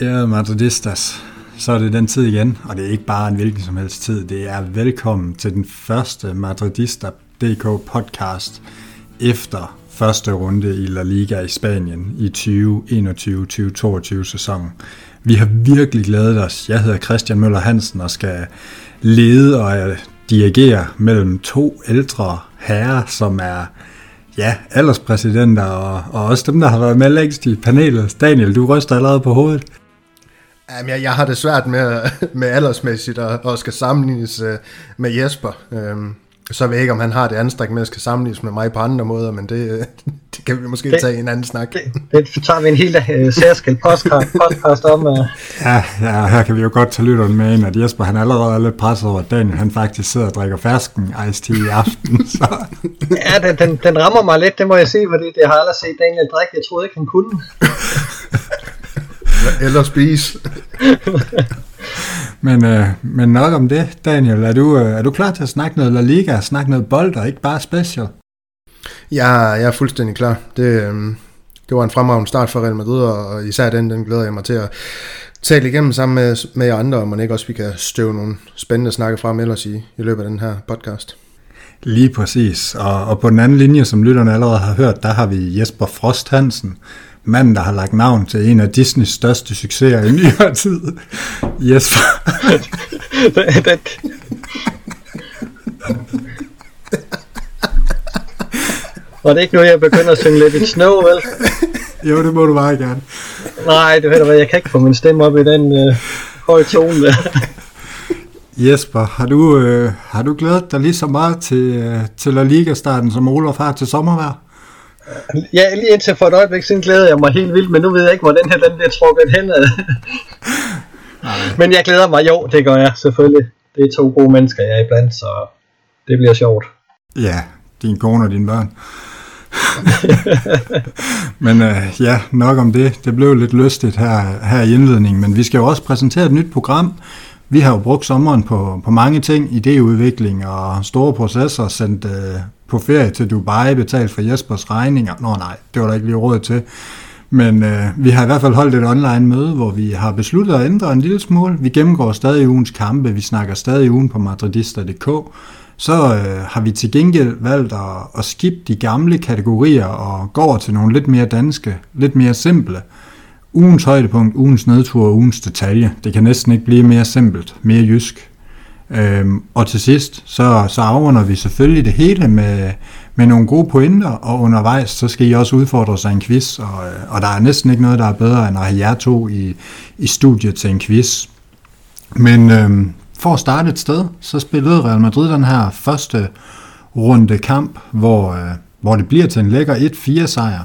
Ja, madridistas, så er det den tid igen, og det er ikke bare en hvilken som helst tid. Det er velkommen til den første Madridista.dk podcast efter første runde i La Liga i Spanien i 2021-2022 sæsonen. Vi har virkelig glædet os. Jeg hedder Christian Møller Hansen og skal lede og dirigere mellem to ældre herrer, som er ja, alderspræsidenter og, og også dem, der har været med længst i panelet. Daniel, du ryster allerede på hovedet. Jamen, jeg, jeg har det svært med, med aldersmæssigt og, og skal sammenlignes øh, med Jesper. Um, så ved jeg ikke, om han har det anstræk med at skal sammenlignes med mig på andre måder, men det, det kan vi måske det, tage i en anden snak. Det, det tager vi en helt uh, særskilt podcast, podcast om. Uh. Ja, ja, her kan vi jo godt tage lytteren med ind, at Jesper han allerede er lidt presset over, at Daniel han faktisk sidder og drikker fersken iced tea i aften. Så. ja, den, den, den rammer mig lidt, det må jeg sige, fordi det har jeg aldrig set Daniel drikke. Jeg troede ikke, han kunne. Eller spise. Men, øh, men nok om det, Daniel. Er du, øh, er du klar til at snakke noget La Liga, snakke noget bold og ikke bare special? Ja, jeg er fuldstændig klar. Det, øh, det var en fremragende start for Real Madrid, og især den, den glæder jeg mig til at tale igennem sammen med, med jer andre, og man ikke også vi kan støve nogle spændende snakke frem ellers i, i løbet af den her podcast. Lige præcis. Og, og på den anden linje, som lytterne allerede har hørt, der har vi Jesper Frost Hansen, manden, der har lagt navn til en af Disneys største succeser i nyere tid. Jesper. Var det ikke nu, jeg begynder at synge lidt i snow, vel? Jo, det må du bare gerne. Nej, det ved du hvad, jeg kan ikke få min stemme op i den øh, høje tone der. Jesper, har du, øh, har du glædet dig lige så meget til, øh, til La Liga-starten, som Olof har til sommervejr? Ja, lige indtil for et øjeblik siden glæder jeg mig helt vildt, men nu ved jeg ikke, hvor den her den bliver trukket hen. men jeg glæder mig, jo, det gør jeg selvfølgelig. Det er to gode mennesker, jeg er iblandt, så det bliver sjovt. Ja, din kone og dine børn. men øh, ja, nok om det. Det blev lidt lystigt her, her i indledningen, men vi skal jo også præsentere et nyt program. Vi har jo brugt sommeren på, på mange ting, idéudvikling og store processer, sendt øh, på ferie til Dubai, betalt for Jespers regninger. Nå nej, det var der ikke lige råd til. Men øh, vi har i hvert fald holdt et online møde, hvor vi har besluttet at ændre en lille smule. Vi gennemgår stadig ugens kampe, vi snakker stadig ugen på madridista.dk. Så øh, har vi til gengæld valgt at, at skippe de gamle kategorier og går over til nogle lidt mere danske, lidt mere simple. Ugens højdepunkt, ugens nedtur og ugens detalje. Det kan næsten ikke blive mere simpelt, mere jysk. Øhm, og til sidst, så, så afrunder vi selvfølgelig det hele med, med nogle gode pointer, og undervejs, så skal I også udfordre sig en quiz, og, øh, og der er næsten ikke noget, der er bedre, end at have jer to i, i studiet til en quiz. Men øhm, for at starte et sted, så spillede Real Madrid den her første runde kamp, hvor, øh, hvor det bliver til en lækker 1-4 sejr.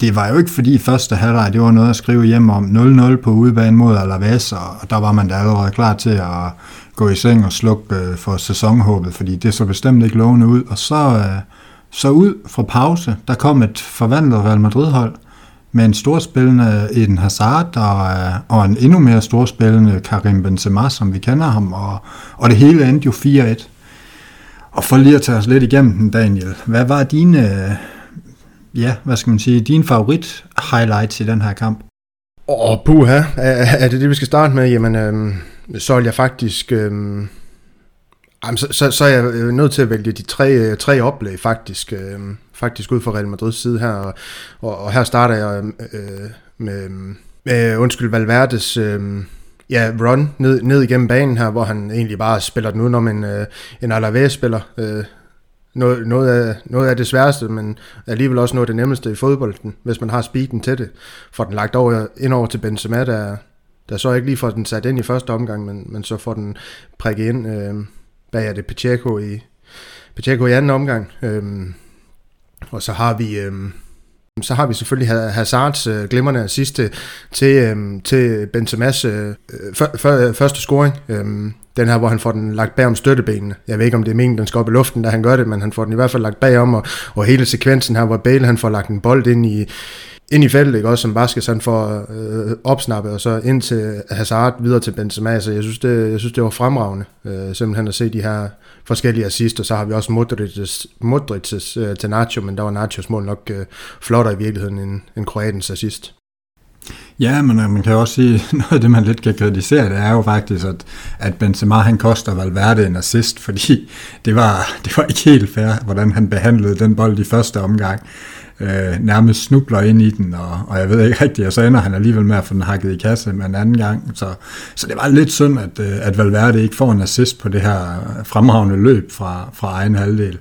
Det var jo ikke fordi første halvleg, det var noget at skrive hjem om 0-0 på udebane mod Alaves, og der var man da allerede klar til at gå i seng og slukke øh, for sæsonhåbet, fordi det så bestemt ikke lovende ud. Og så, øh, så ud fra pause, der kom et forvandlet Real Madrid-hold med en storspillende Eden Hazard og, øh, og en endnu mere storspillende Karim Benzema, som vi kender ham, og, og det hele endte jo 4-1. Og for lige at tage os lidt igennem den, Daniel, hvad var dine, øh, ja, hvad skal man sige, din favorit highlights i den her kamp? Åh, oh, puha, er, er det det, vi skal starte med? Jamen, øhm, så vil jeg faktisk... Øh, så, så, så er jeg øh, nødt til at vælge de tre, øh, tre oplæg faktisk, øh, faktisk ud fra Real Madrids side her, og, og, og her starter jeg øhm, øh, med, øhm, med, øh, undskyld, Valverdes øh, ja, run ned, ned igennem banen her, hvor han egentlig bare spiller den udenom en, øh, en Alaves-spiller. Øh, noget, noget, af, noget af det sværeste, men alligevel også noget af det nemmeste i fodbolden, hvis man har speeden til det. For den lagt over, ind over til Benzema, der, der så ikke lige får den sat ind i første omgang, men, men så får den prikket ind øh, hvad er det Pacheco i, Pacheco i anden omgang. Øh, og så har vi... Øh, så har vi selvfølgelig Hazards øh, glimrende assiste til, øh, til Benzema's øh, for, for, første scoring. Øh, den her, hvor han får den lagt bag om støttebenene. Jeg ved ikke, om det er meningen, den skal op i luften, da han gør det, men han får den i hvert fald lagt bagom, og, og hele sekvensen her, hvor Bale han får lagt en bold ind i, ind i feltet, ikke? også som Vasquez han får øh, opsnappet, og så ind til Hazard, videre til Benzema, så jeg synes, det, jeg synes, det var fremragende, øh, simpelthen at se de her forskellige assist, og så har vi også Modric's, Modric's øh, til Nacho, men der var Nachos mål nok øh, flottere i virkeligheden end, end Kroatens assist. Ja, men øh, man kan også sige, noget af det, man lidt kan kritisere, det er jo faktisk, at, at Benzema han koster Valverde en assist, fordi det var, det var ikke helt fair, hvordan han behandlede den bold i første omgang. Øh, nærmest snubler ind i den, og, og jeg ved ikke rigtigt, og så ender han alligevel med at få den hakket i kasse med en anden gang. Så, så det var lidt synd, at, øh, at Valverde ikke får en assist på det her fremragende løb fra, fra egen halvdel.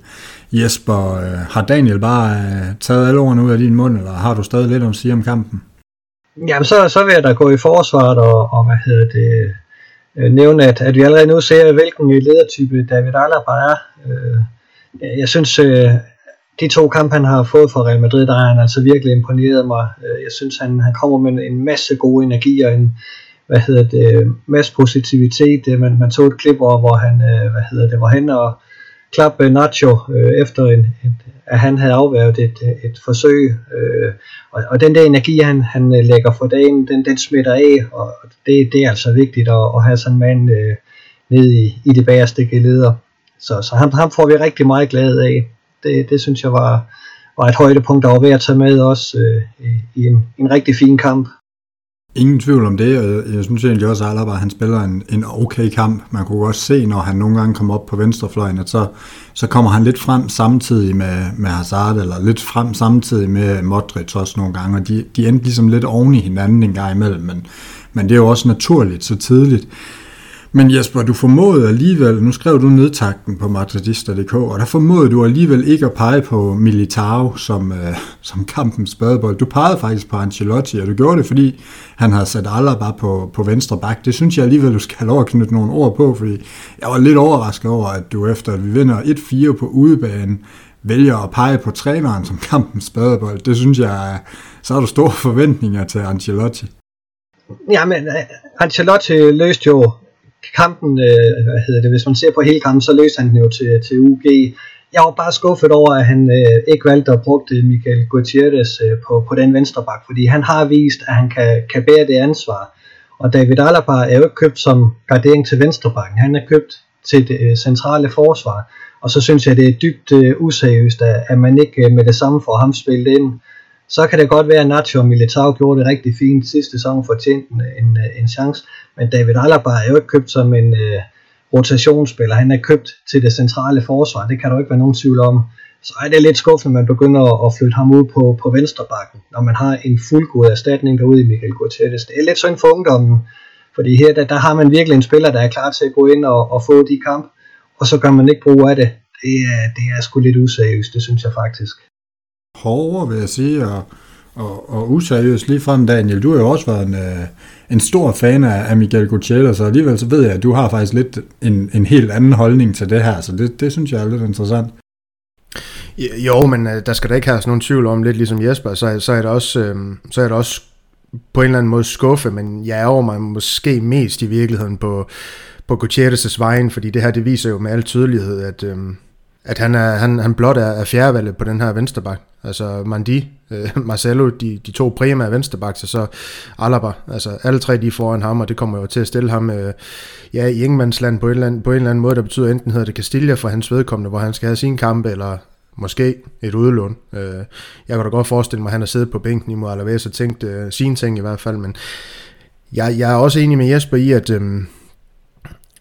Jesper, øh, har Daniel bare øh, taget alle ordene ud af din mund, eller har du stadig lidt om at sige om kampen? Jamen, så, så vil jeg da gå i forsvaret og, og hvad hedder det, øh, nævne, at, at vi allerede nu ser, hvilken ledertype David Alaba er. Øh, jeg synes, øh, de to kampe, han har fået fra Real Madrid, der har han altså virkelig imponeret mig. Øh, jeg synes, han, han kommer med en masse gode energi og en hvad hedder det, øh, masse positivitet. Øh, man, man så et klip over, hvor han hvad hedder det, var hen og klappe Nacho øh, efter en, en, at han havde afværget et, et forsøg. Øh, og, og den der energi, han, han lægger for dagen, den, den smitter af, og det, det er altså vigtigt at, at have sådan en mand øh, nede i, i det bagerste geleder. Så, så ham, ham får vi rigtig meget glæde af. Det, det synes jeg var, var et højdepunkt, der var ved at tage med også øh, i, en, en rigtig fin kamp. Ingen tvivl om det, og jeg synes egentlig også, at Alaba han spiller en, en okay kamp. Man kunne også se, når han nogle gange kommer op på venstrefløjen, at så, så kommer han lidt frem samtidig med, med Hazard, eller lidt frem samtidig med Modric også nogle gange, og de, de endte ligesom lidt oven i hinanden en gang imellem, men, men det er jo også naturligt så tidligt. Men Jesper, du formåede alligevel, nu skrev du nedtakten på madridista.dk, og der formåede du alligevel ikke at pege på Militao som, øh, som kampens badebold. Du pegede faktisk på Ancelotti, og du gjorde det, fordi han havde sat Alaba på, på venstre bak. Det synes jeg alligevel, du skal have lov at knytte nogle ord på, fordi jeg var lidt overrasket over, at du efter at vi vinder 1-4 på udebane, vælger at pege på træneren som kampens badebold. Det synes jeg, så har du store forventninger til Ancelotti. Jamen, øh, Ancelotti løste jo kampen, øh, hvad hedder det, hvis man ser på hele kampen, så løste han den jo til, til UG. Jeg var bare skuffet over, at han øh, ikke valgte at bruge Michael Gutierrez øh, på, på den venstre bak, fordi han har vist, at han kan, kan bære det ansvar. Og David Alaba er jo ikke købt som gardering til venstrebakken, han er købt til det øh, centrale forsvar. Og så synes jeg, det er dybt øh, useriøst, at, at man ikke øh, med det samme får ham spillet ind. Så kan det godt være, at Nacho og Militao gjorde det rigtig fint sidste sæson for en, en, en chance. Men David Alaba er jo ikke købt som en øh, rotationsspiller. Han er købt til det centrale forsvar. Det kan der ikke være nogen tvivl om. Så er det lidt skuffende, at man begynder at flytte ham ud på, på venstrebakken, når man har en fuldgod erstatning derude i Michael Gutierrez. Det er lidt synd for ungdommen, fordi her der, der har man virkelig en spiller, der er klar til at gå ind og, og få de kamp, og så gør man ikke brug af det. Det er, det er sgu lidt useriøst, det synes jeg faktisk hårdere, vil jeg sige, og, og, og useriøst lige frem, Daniel. Du har jo også været en, øh, en stor fan af, Miguel Gutierrez, så alligevel så ved jeg, at du har faktisk lidt en, en helt anden holdning til det her, så det, det synes jeg er lidt interessant. Jo, men øh, der skal da ikke have nogen tvivl om, lidt ligesom Jesper, så, så, er det også, øh, så er det også på en eller anden måde skuffe, men jeg er over mig måske mest i virkeligheden på, på Gutierrez' vejen, fordi det her, det viser jo med al tydelighed, at, øh, at han, er, han, han blot er, er fjerdevalget på den her vensterbak. Altså Mandi, øh, Marcelo, de, de to primære vensterbaks, og så Alaba. Altså alle tre de er foran ham, og det kommer jo til at stille ham øh, ja, i Ingemandsland på en, eller anden, på en eller anden måde, der betyder enten hedder det Castilla for hans vedkommende, hvor han skal have sin kampe, eller måske et udlån. Øh, jeg kan da godt forestille mig, at han har siddet på bænken imod Alaves og tænkt øh, sine ting i hvert fald, men jeg, jeg er også enig med Jesper i, at, øh,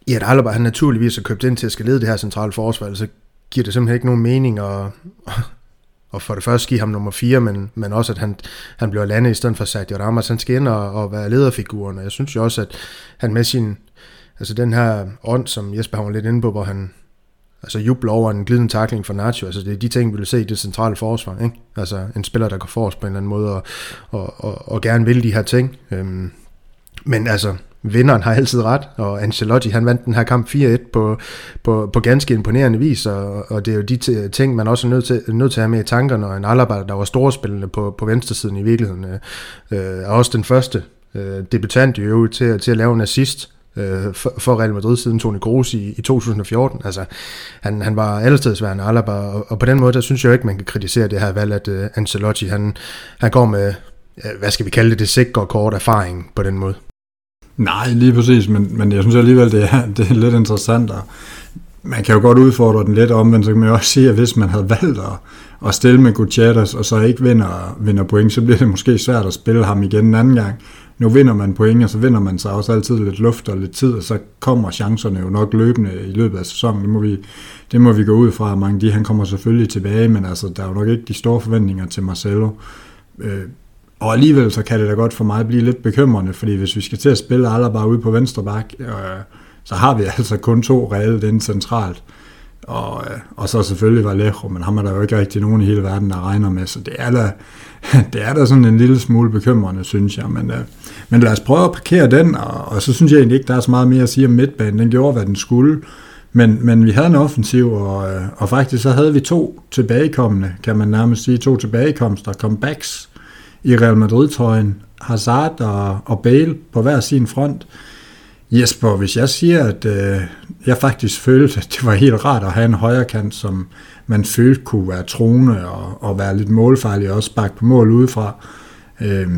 i at Alaba han naturligvis har købt ind til at skal lede det her centrale forsvar, så giver det simpelthen ikke nogen mening at, og for det første give ham nummer 4, men, men også at han, han bliver landet i stedet for Sergio Ramos. Han skal ind og, og være lederfiguren, og jeg synes jo også, at han med sin, altså den her ånd, som Jesper var lidt inde på, hvor han altså jubler over en glidende takling for Nacho, altså det er de ting, vi vil se i det centrale forsvar, ikke? Altså en spiller, der går forrest på en eller anden måde, og, og, og, og gerne vil de her ting. Øhm, men altså, vinderen har altid ret, og Ancelotti han vandt den her kamp 4-1 på, på, på ganske imponerende vis, og, og det er jo de ting, man også er nødt til, nødt til at have med i tankerne, og en Alaba, der var storspillende på, på venstresiden i virkeligheden, øh, øh er også den første øh, debutant i øvrigt til, til at lave en assist øh, for, for Real Madrid siden Toni Kroos i, i 2014. Altså, han, han var allestedsværende Alaba, og, og på den måde, der synes jeg jo ikke, man kan kritisere det her valg, at øh, Ancelotti, han, han går med øh, hvad skal vi kalde det, det sikre kort erfaring på den måde. Nej, lige præcis, men, men jeg synes alligevel, det er, det er lidt interessant, og man kan jo godt udfordre den lidt omvendt, så kan man jo også sige, at hvis man havde valgt at, at stille med Gutierrez, og så ikke vinder, vinder point, så bliver det måske svært at spille ham igen en anden gang. Nu vinder man point, og så vinder man sig også altid lidt luft og lidt tid, og så kommer chancerne jo nok løbende i løbet af sæsonen. Det må vi, det må vi gå ud fra. Mange de, han kommer selvfølgelig tilbage, men altså, der er jo nok ikke de store forventninger til Marcelo. Øh, og alligevel så kan det da godt for mig blive lidt bekymrende, fordi hvis vi skal til at spille alle bare ude på venstre bak, øh, så har vi altså kun to reelt inde centralt. Og, øh, og så selvfølgelig Vallejo, men ham er der jo ikke rigtig nogen i hele verden, der regner med, så det er da, det er da sådan en lille smule bekymrende, synes jeg. Men, øh, men lad os prøve at parkere den, og, og så synes jeg egentlig ikke, der er så meget mere at sige om midtbanen. Den gjorde, hvad den skulle. Men, men vi havde en offensiv, og, øh, og faktisk så havde vi to tilbagekommende, kan man nærmest sige, to tilbagekomster, comebacks i Real Madrid-trøjen. Hazard og, og Bale på hver sin front. Jesper, hvis jeg siger, at øh, jeg faktisk følte, at det var helt rart at have en højre kant, som man følte kunne være troende og, og være lidt målfarlig og også sparke på mål udefra, øh,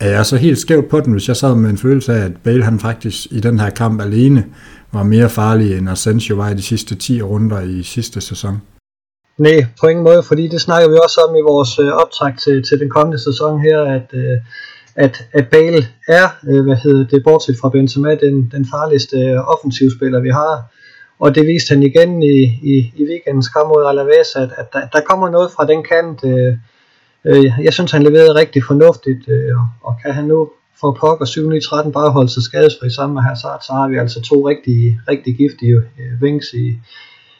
er jeg så helt skævt på den, hvis jeg sad med en følelse af, at Bale han faktisk i den her kamp alene var mere farlig, end Asensio var i de sidste 10 runder i sidste sæson? Nej, på ingen måde, fordi det snakker vi også om i vores øh, optag til, til den kommende sæson her, at, øh, at, at Bale er, øh, hvad hedder det, bortset fra Benzema, den, den farligste øh, offensivspiller, vi har. Og det viste han igen i, i, i weekendens kamp mod Alaves, at, at der, der kommer noget fra den kant. Øh, øh, jeg synes, han leverede rigtig fornuftigt, øh, og kan han nu for pokker 7-9-13 bare holde sig skadesfri sammen med Hazard, så har vi altså to rigtig, rigtig giftige øh, wings i,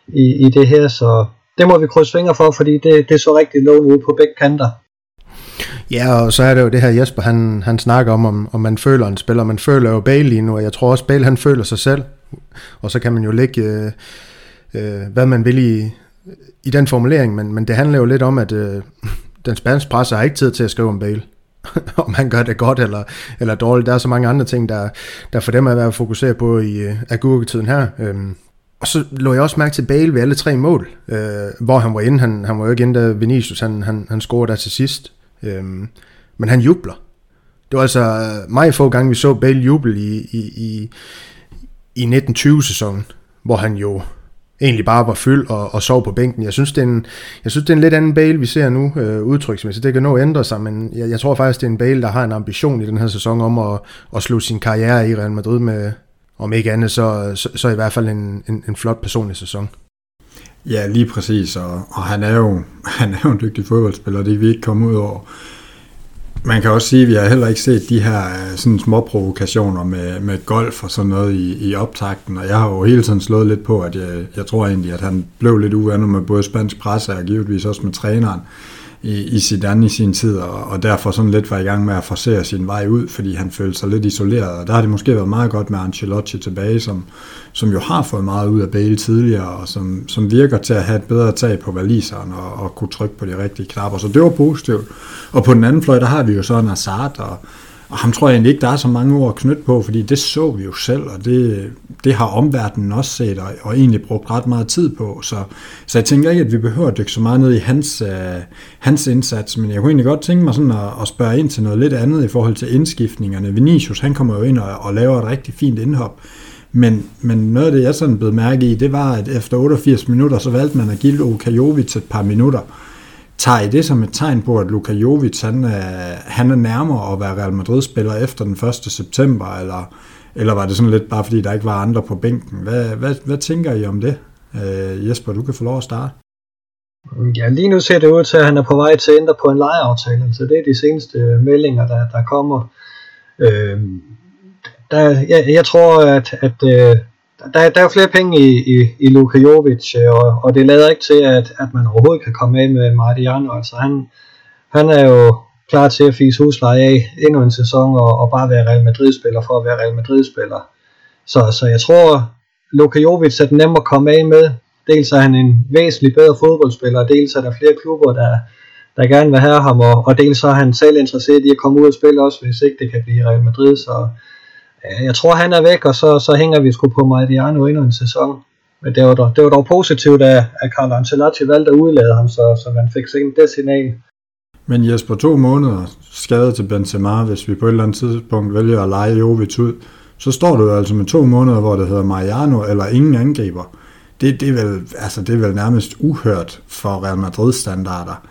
i, i det her, så det må vi krydse fingre for, fordi det, det så rigtig lovende ud på begge kanter. Ja, og så er det jo det her Jesper, han, han snakker om, om, om man føler en spiller. Man føler jo Bale lige nu, og jeg tror også, Bale han føler sig selv. Og så kan man jo lægge, øh, øh, hvad man vil i, i den formulering, men, men det handler jo lidt om, at øh, den spanske presse har ikke tid til at skrive om Bale. om han gør det godt eller, eller dårligt. Der er så mange andre ting, der, der for dem er at fokuseret på i øh, agurketiden her. Øhm, og så lå jeg også mærke til Bale ved alle tre mål, øh, hvor han var inde. Han, han var jo ikke inde, da Vinicius han, han, han scorede der til sidst. Øh, men han jubler. Det var altså øh, meget få gange, vi så Bale juble i, i, i, i 1920-sæsonen, hvor han jo egentlig bare var fyldt og, og sov på bænken. Jeg synes, det er en, jeg synes, det er en lidt anden Bale, vi ser nu, øh, udtryksmæssigt. Det kan nå at ændre sig, men jeg, jeg tror faktisk, det er en Bale, der har en ambition i den her sæson om at, at slutte sin karriere i Real Madrid med, om ikke andet, så, så, så i hvert fald en, en, en flot personlig sæson. Ja, lige præcis, og, og han, er jo, han er jo en dygtig fodboldspiller, det kan vi ikke komme ud over. Man kan også sige, at vi har heller ikke set de her øh, sådan små provokationer med, med golf og sådan noget i, i optakten, og jeg har jo hele tiden slået lidt på, at jeg, jeg tror egentlig, at han blev lidt uvenner med både spansk presse og givetvis også med træneren i, i Zidane i sin tid, og, og derfor sådan lidt var i gang med at forsere sin vej ud, fordi han følte sig lidt isoleret, og der har det måske været meget godt med Ancelotti tilbage, som, som jo har fået meget ud af Bale tidligere, og som, som virker til at have et bedre tag på valiseren og, og kunne trykke på de rigtige knapper, så det var positivt. Og på den anden fløj, der har vi jo så Hazard, og, og ham tror jeg egentlig ikke, der er så mange ord at knytte på, fordi det så vi jo selv, og det, det har omverdenen også set, og, og egentlig brugt ret meget tid på. Så, så jeg tænker ikke, at vi behøver at dykke så meget ned i hans, uh, hans indsats, men jeg kunne egentlig godt tænke mig sådan at, at spørge ind til noget lidt andet i forhold til indskiftningerne. Vinicius, han kommer jo ind og, og laver et rigtig fint indhop, men, men noget af det, jeg sådan blev mærke i, det var, at efter 88 minutter, så valgte man at give Luka Jovic et par minutter. Tager I det som et tegn på, at Luka Jovic han er, han er nærmere at være Real Madrid-spiller efter den 1. september, eller, eller var det sådan lidt bare fordi, der ikke var andre på bænken? Hvad, hvad, hvad tænker I om det? Øh, Jesper, du kan få lov at starte. Ja, lige nu ser det ud til, at han er på vej til at ændre på en lejeaftale. så det er de seneste meldinger, der, der kommer. Øh, der, jeg, jeg tror, at, at øh, der, der er flere penge i, i, i Luka Jovic, øh, og, og det lader ikke til, at, at man overhovedet kan komme af med Mariano. Altså han, han er jo klar til at fise husleje af endnu en sæson, og, og bare være Real Madrid-spiller for at være Real Madrid-spiller. Så, så jeg tror, Luka Jovic er den nemmere at komme af med. Dels er han en væsentlig bedre fodboldspiller, dels er der flere klubber, der, der gerne vil have ham, og, og dels er han selv interesseret i at komme ud og spille også, hvis ikke det kan blive Real Madrid. Så, jeg tror han er væk, og så, så hænger vi sgu på Mariano endnu en sæson. Men det var dog, det var dog positivt, at, at Carlo Ancelotti valgte at udlade ham, så, så man fik sendt det signal. Men Jesper, to måneder skadet til Benzema, hvis vi på et eller andet tidspunkt vælger at lege Jovic ud, så står du altså med to måneder, hvor det hedder Mariano eller ingen angriber. Det, det, er vel, altså, det er vel nærmest uhørt for Real Madrid-standarder.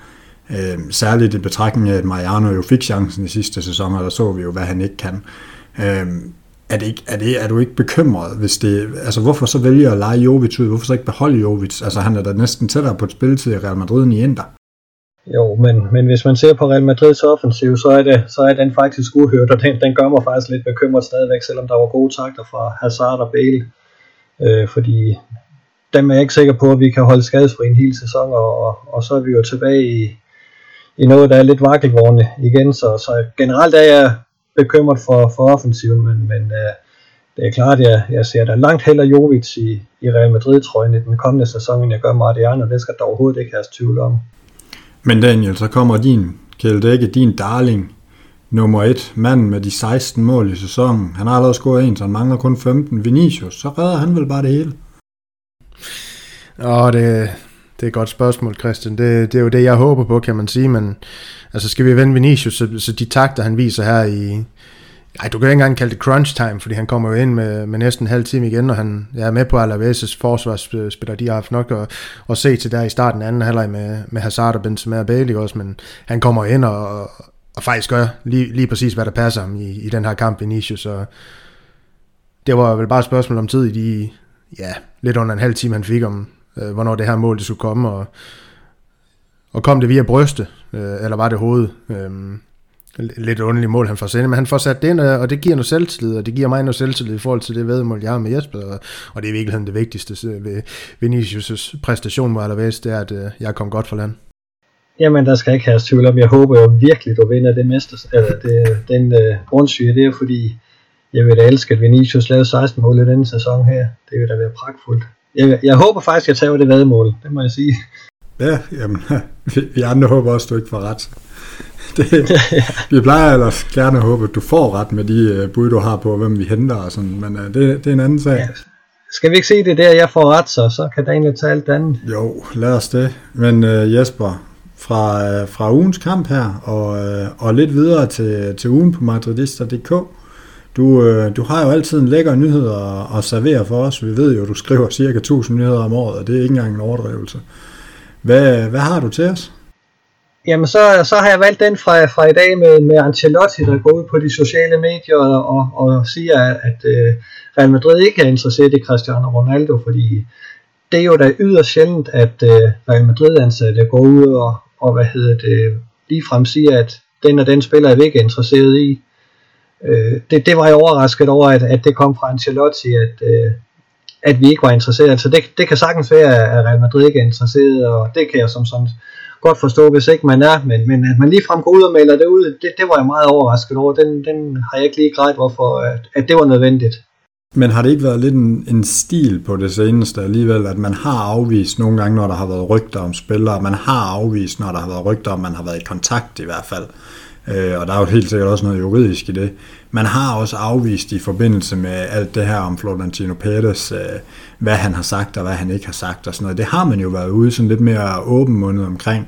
Øh, særligt i betragtning af, at Mariano jo fik chancen i sidste sæson, og der så vi jo, hvad han ikke kan. Øh, er, det ikke, er, det, er du ikke bekymret, hvis det... Altså, hvorfor så vælge at lege Jovic ud? Hvorfor så ikke beholde Jovic? Altså, han er da næsten tættere på et spilletid til Real Madrid end i Inter. Jo, men, men hvis man ser på Real Madrids offensiv, så er, det, så er den faktisk uhørt, og den, den gør mig faktisk lidt bekymret stadigvæk, selvom der var gode takter fra Hazard og Bale. Øh, fordi dem er jeg ikke sikker på, at vi kan holde skadesfri en hel sæson, og, og, og så er vi jo tilbage i, i noget, der er lidt vakkelvorne igen. Så, så generelt er jeg bekymret for, for offensiven, men, men uh, det er klart, at jeg, jeg ser da langt heller Jovic i, i Real Madrid-trøjen i den kommende sæson, end jeg gør Mariano, det skal der overhovedet ikke have tvivl om. Men Daniel, så kommer din Kjeld din darling, nummer et, manden med de 16 mål i sæsonen. Han har allerede scoret en, så han mangler kun 15. Vinicius, så redder han vel bare det hele? Åh, det, det er et godt spørgsmål, Christian. Det, det er jo det, jeg håber på, kan man sige. Men altså, skal vi vende Vinicius, så, så de takter, han viser her i... Ej, du kan ikke engang kalde det crunch time, fordi han kommer jo ind med, med næsten en halv time igen, og han jeg er med på Alaves' forsvarsspiller. De har haft nok at, at se til der i starten anden halvleg med, med Hazard og Benzema og Bailey også, men han kommer ind og, og faktisk gør lige, lige præcis, hvad der passer ham i, i den her kamp, Vinicius. Så det var vel bare et spørgsmål om tid i de, ja, lidt under en halv time, han fik om, øh, hvornår det her mål det skulle komme, og, og kom det via brystet, øh, eller var det hovedet? Øh, lidt underligt mål, han får sendt, men han får sat det ind, øh, og det giver noget selvtillid, og det giver mig noget selvtillid i forhold til det vedmål, jeg har med Jesper, og, og det er virkelig det vigtigste ved øh, Vinicius' præstation mod Alaves, det er, at øh, jeg kom godt for land. Jamen, der skal ikke have tvivl om. Jeg håber jo virkelig, du vinder det mesters, eller det, den øh, grundsyge. Det er fordi, jeg vil da elske, at Vinicius lavede 16 mål i denne sæson her. Det vil da være pragtfuldt jeg, jeg håber faktisk, at jeg tager det vedmål, det må jeg sige. Ja, jamen, vi, vi andre håber også, at du ikke får ret. Det, vi plejer ellers gerne at håbe, at du får ret med de uh, bud, du har på, hvem vi henter og sådan, men uh, det, det er en anden sag. Ja. Skal vi ikke se det der, jeg får ret, så, så kan Daniel tage alt andet. Jo, lad os det. Men uh, Jesper, fra, uh, fra ugens kamp her, og, uh, og lidt videre til, til ugen på madridista.dk, du, øh, du har jo altid en lækker nyhed at, at servere for os. Vi ved jo, du skriver cirka 1000 nyheder om året, og det er ikke engang en overdrivelse. Hvad, hvad har du til os? Jamen, så, så har jeg valgt den fra, fra i dag med, med Ancelotti, der går ud på de sociale medier og, og, og siger, at, at Real Madrid ikke er interesseret i Cristiano Ronaldo, fordi det er jo da yderst sjældent, at øh, Real Madrid-ansatte går ud og, og hvad hedder det, ligefrem siger, at den og den spiller er vi ikke interesseret i. Øh, det, det var jeg overrasket over, at, at det kom fra Ancelotti, at, øh, at vi ikke var interesseret. Altså det, det kan sagtens være, at Real Madrid ikke er interesseret, og det kan jeg som sådan godt forstå, hvis ikke man er, men, men at man ligefrem går ud og melder det ud, det, det var jeg meget overrasket over. Den, den har jeg ikke lige grædt, hvorfor at, at det var nødvendigt. Men har det ikke været lidt en, en stil på det seneste alligevel, at man har afvist nogle gange, når der har været rygter om spillere, man har afvist, når der har været rygter om, man har været i kontakt i hvert fald, øh, og der er jo helt sikkert også noget juridisk i det. Man har også afvist i forbindelse med alt det her om Florentino Pérez, øh, hvad han har sagt og hvad han ikke har sagt og sådan noget. Det har man jo været ude sådan lidt mere åbenmundet omkring.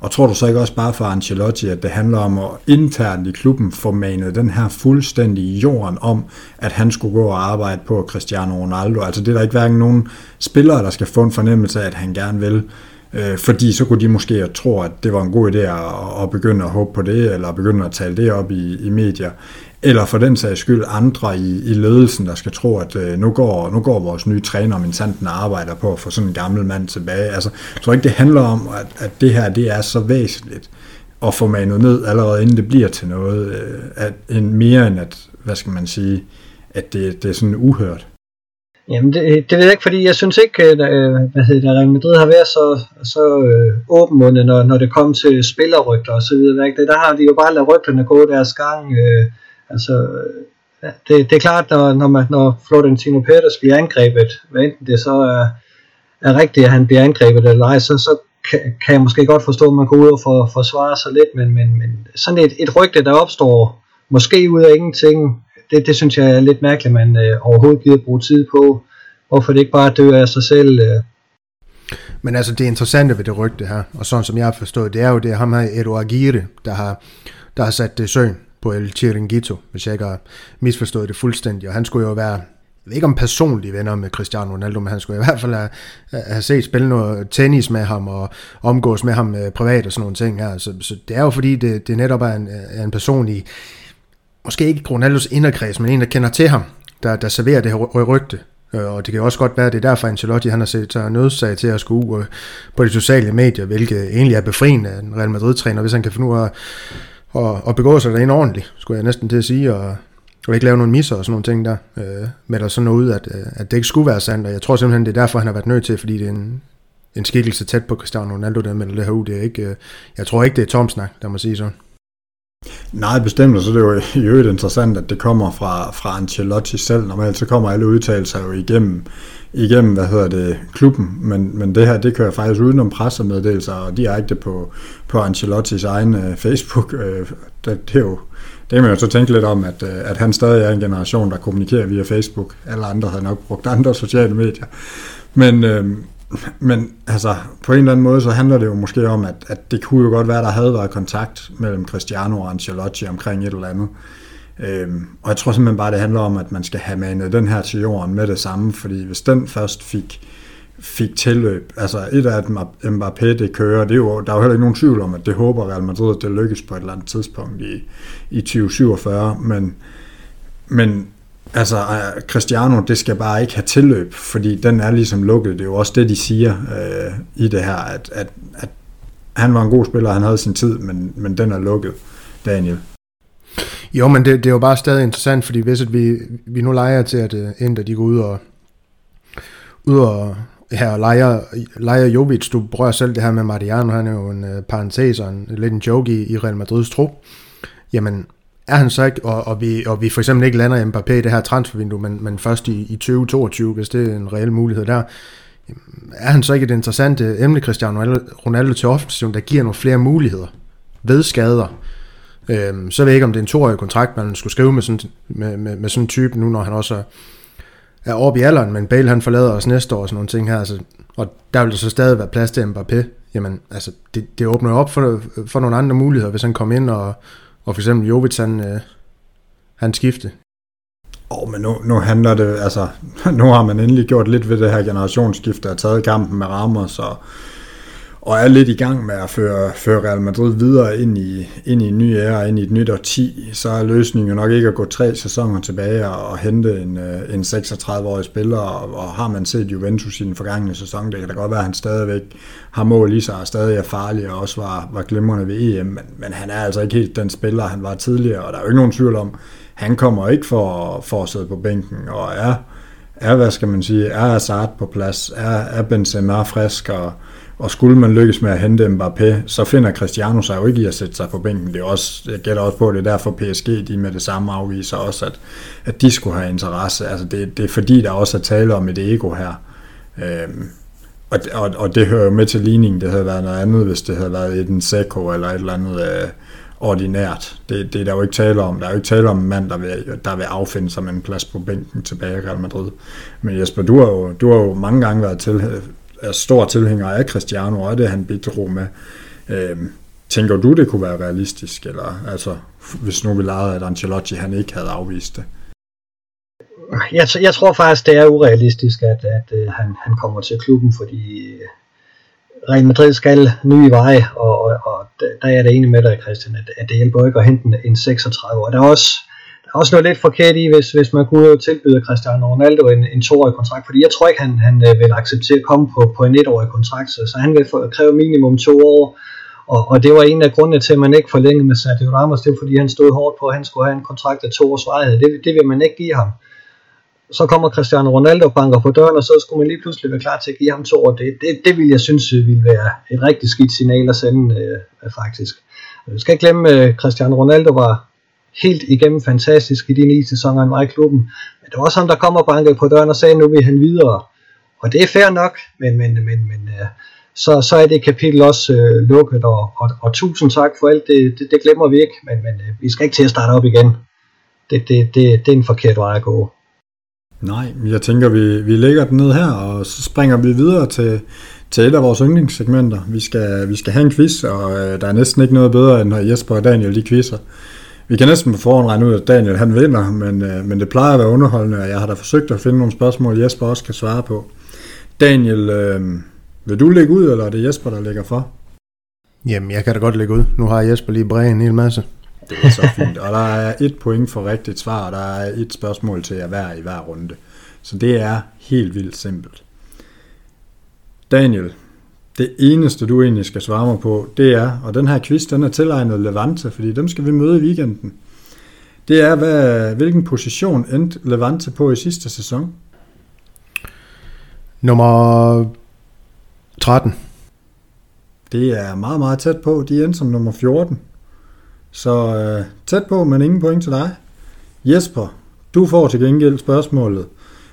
Og tror du så ikke også bare for Ancelotti, at det handler om at internt i klubben formane den her fuldstændig jorden om, at han skulle gå og arbejde på Cristiano Ronaldo? Altså det er der ikke hverken nogen spillere, der skal få en fornemmelse af, at han gerne vil. Øh, fordi så kunne de måske tro, at det var en god idé at, at begynde at håbe på det, eller begynde at tale det op i, i medier. Eller for den sags skyld andre i, i ledelsen, der skal tro, at øh, nu, går, nu går vores nye træner min sanden arbejder på at få sådan en gammel mand tilbage. Altså, jeg tror ikke, det handler om, at, at det her det er så væsentligt at få manet ned, allerede inden det bliver til noget, øh, at, en, mere end at, hvad skal man sige, at det, det er sådan uhørt. Jamen, det, det ved jeg ikke, fordi jeg synes ikke, at øh, hvad hedder det, Real Madrid har været så, så øh, åbenmundet, når, når det kom til spillerrygter og så videre. Ikke? Det, der har de jo bare ladet rygterne gå deres gang. Øh, altså, det, det er klart, når, når, man, når Florentino Pérez bliver angrebet, hvad enten det så er, er rigtigt, at han bliver angrebet eller ej, så, så kan, kan jeg måske godt forstå, at man går ud og for, forsvare sig lidt, men, men, men sådan et, et rygte, der opstår, måske ud af ingenting, det, det synes jeg er lidt mærkeligt, man øh, overhovedet gider bruge tid på. Hvorfor det ikke bare dør af sig selv. Øh. Men altså det interessante ved det rygte her, og sådan som jeg har forstået, det er jo det er ham her, Edo Aguirre, der har, der har sat det søn på El Chiringuito, hvis jeg ikke har misforstået det fuldstændig. Og han skulle jo være, jeg ved ikke om personlige venner med Cristiano Ronaldo, men han skulle i hvert fald have, have set spille noget tennis med ham og omgås med ham øh, privat og sådan nogle ting her. Så, så det er jo fordi, det, det netop er en, er en person i, måske ikke Ronaldos inderkreds, men en, der kender til ham, der, der serverer det her rygte. Øh, og det kan også godt være, at det er derfor, Ancelotti han har set sig nødsag til at skulle ud på de sociale medier, hvilket egentlig er befriende af en Real Madrid-træner, hvis han kan finde ud af at, at begå sig derinde ordentligt, skulle jeg næsten til at sige, og, og ikke lave nogle misser og sådan nogle ting der, øh, med der sådan noget ud, at, øh, at det ikke skulle være sandt, og jeg tror simpelthen, det er derfor, han har været nødt til, fordi det er en, en skikkelse tæt på Cristiano Ronaldo, der melder det her ud. Det er ikke, jeg tror ikke, det er tom snak, der må sige sådan. Nej, bestemt, og så er det jo i øvrigt interessant, at det kommer fra, fra Ancelotti selv. Normalt så kommer alle udtalelser jo igennem, igennem hvad hedder det, klubben, men, men det her, det kører faktisk udenom pressemeddelelser og direkte på, på Ancelottis egen øh, Facebook. Øh, det, det, er jo, det kan man jo så tænke lidt om, at, øh, at han stadig er en generation, der kommunikerer via Facebook. Alle andre har nok brugt andre sociale medier. Men, øh, men altså, på en eller anden måde, så handler det jo måske om, at, at det kunne jo godt være, der havde været kontakt mellem Cristiano og Ancelotti omkring et eller andet. Øhm, og jeg tror simpelthen bare, det handler om, at man skal have manet den her til jorden med det samme, fordi hvis den først fik, fik tilløb, altså et af Mbappé, det kører, det er jo, der er jo heller ikke nogen tvivl om, at det håber Real Madrid, at det lykkes på et eller andet tidspunkt i, i 2047, men, men Altså, Cristiano, det skal bare ikke have tilløb, fordi den er ligesom lukket. Det er jo også det, de siger øh, i det her, at, at, at han var en god spiller, han havde sin tid, men, men den er lukket, Daniel. Jo, men det, det er jo bare stadig interessant, fordi hvis vi, vi nu leger til, at øh, Inter de går ud og, ud og her leger, leger Jovic, du prøver selv det her med Mariano, han er jo en uh, parentes og en, lidt en joke i, i Real Madrids trup. Jamen, er han så ikke, og, og, vi, og vi for eksempel ikke lander Mbappé i det her transfervindue, men, men først i, i 2022, hvis det er en reel mulighed der, er han så ikke et interessant øh, emne, Cristiano Ronaldo til offensiven, der giver nogle flere muligheder ved skader? Øhm, så ved jeg ikke, om det er en toårig kontrakt, man skulle skrive med sådan, med, med, med sådan en type nu, når han også er, er oppe i alderen, men Bale han forlader os næste år og sådan nogle ting her, altså, og der vil der så stadig være plads til Mbappé. Jamen, altså, det, det åbner op for, for nogle andre muligheder, hvis han kommer ind og, og for eksempel Jovic, han, øh, han skifte. Åh, oh, men nu, nu handler det, altså, nu har man endelig gjort lidt ved det her generationsskifte, og taget kampen med Ramos, og, og er lidt i gang med at føre, føre Real Madrid videre ind i, ind i en ny æra, ind i et nyt årti, så er løsningen jo nok ikke at gå tre sæsoner tilbage og, og hente en, øh, en 36-årig spiller, og, og har man set Juventus i den forgangne sæson, det kan da godt være, at han stadigvæk har mål i sig, og stadig er farlig, og også var, var glimrende ved EM, men, men han er altså ikke helt den spiller, han var tidligere, og der er jo ikke nogen tvivl om, han kommer ikke for, for at sidde på bænken, og er, er, hvad skal man sige, er Hazard på plads, er, er Benzema frisk, og og skulle man lykkes med at hente Mbappé, så finder Cristiano sig jo ikke i at sætte sig på bænken. Det er også, jeg gætter også på, at det er derfor PSG, de med det samme afviser også, at, at de skulle have interesse. Altså det, det er fordi, der også er tale om et ego her. Øhm, og, og, og det hører jo med til ligningen. Det havde været noget andet, hvis det havde været et en Seco eller et eller andet øh, ordinært. Det, det er der jo ikke tale om. Der er jo ikke tale om en mand, der vil, der vil affinde sig med en plads på bænken tilbage i Real Madrid. Men Jesper, du har jo, du har jo mange gange været til, er stor tilhænger af Cristiano, og det han bidrog med. Øhm, tænker du, det kunne være realistisk, eller altså, hvis nu vi legede, at Ancelotti han ikke havde afvist det? Jeg, jeg tror faktisk, det er urealistisk, at, at, at han, han kommer til klubben, fordi øh, Real Madrid skal nye veje, og, og, og der er det enig med dig, Christian, at, at det hjælper ikke at hente en, 36 år. Der er også også noget lidt forkert i, hvis, hvis man kunne tilbyde Cristiano Ronaldo en, en toårig kontrakt, fordi jeg tror ikke, han, han øh, vil acceptere at komme på, på en etårig kontrakt, så, så han vil få, kræve minimum to år, og, og det var en af grundene til, at man ikke forlængede med Sergio Ramos, det var fordi han stod hårdt på, at han skulle have en kontrakt af to års varighed. Det, det vil man ikke give ham. Så kommer Cristiano Ronaldo og banker på døren, og så skulle man lige pludselig være klar til at give ham to år. Det, det, det vil jeg synes øh, ville være et rigtig skidt signal at sende, øh, faktisk. Jeg skal ikke glemme, at Cristiano Ronaldo var helt igennem fantastisk i de ni sæsoner, han var i klubben. Men det var også ham, der kom og bankede på døren og sagde, nu vil han videre. Og det er fair nok, men, men, men, men øh, så, så er det kapitel også øh, lukket, og, og, og tusind tak for alt, det, det, det glemmer vi ikke, men, men øh, vi skal ikke til at starte op igen. Det, det, det, det er en forkert vej at gå. Nej, jeg tænker, vi, vi lægger den ned her, og så springer vi videre til, til et af vores yndlingssegmenter. Vi skal, vi skal have en quiz, og øh, der er næsten ikke noget bedre, end når Jesper og Daniel de quizzer. Vi kan næsten på forhånd regne ud, at Daniel han vinder, men, øh, men det plejer at være underholdende, og jeg har da forsøgt at finde nogle spørgsmål, Jesper også kan svare på. Daniel, øh, vil du lægge ud, eller er det Jesper, der lægger for? Jamen, jeg kan da godt lægge ud. Nu har Jesper lige bredt en hel masse. Det er så fint. Og der er et point for rigtigt svar, og der er et spørgsmål til jer hver i hver runde. Så det er helt vildt simpelt. Daniel, det eneste du egentlig skal svare mig på, det er, og den her quiz, den er tilegnet Levante, fordi dem skal vi møde i weekenden. Det er, hvad, hvilken position endte Levante på i sidste sæson? Nummer 13. Det er meget, meget tæt på. De endte som nummer 14. Så øh, tæt på, men ingen point til dig. Jesper, du får til gengæld spørgsmålet,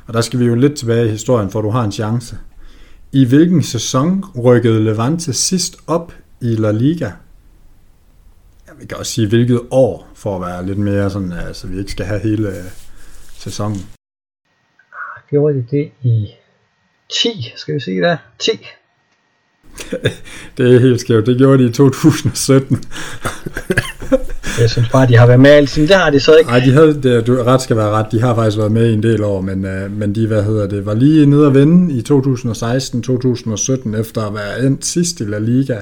og der skal vi jo lidt tilbage i historien, for du har en chance. I hvilken sæson rykkede Levante sidst op i La Liga? Jeg kan også sige, hvilket år, for at være lidt mere sådan, så altså, vi ikke skal have hele øh, sæsonen. Gjorde de det i 10, skal vi sige det? 10. det er helt skævt. Det gjorde de i 2017. jeg synes bare, de har været med altid. Det har de så ikke. Nej, de havde, det, du ret skal være ret, de har faktisk været med i en del år, men, øh, men de, hvad hedder det, var lige nede at vende i 2016-2017, efter at være endt sidst i La Liga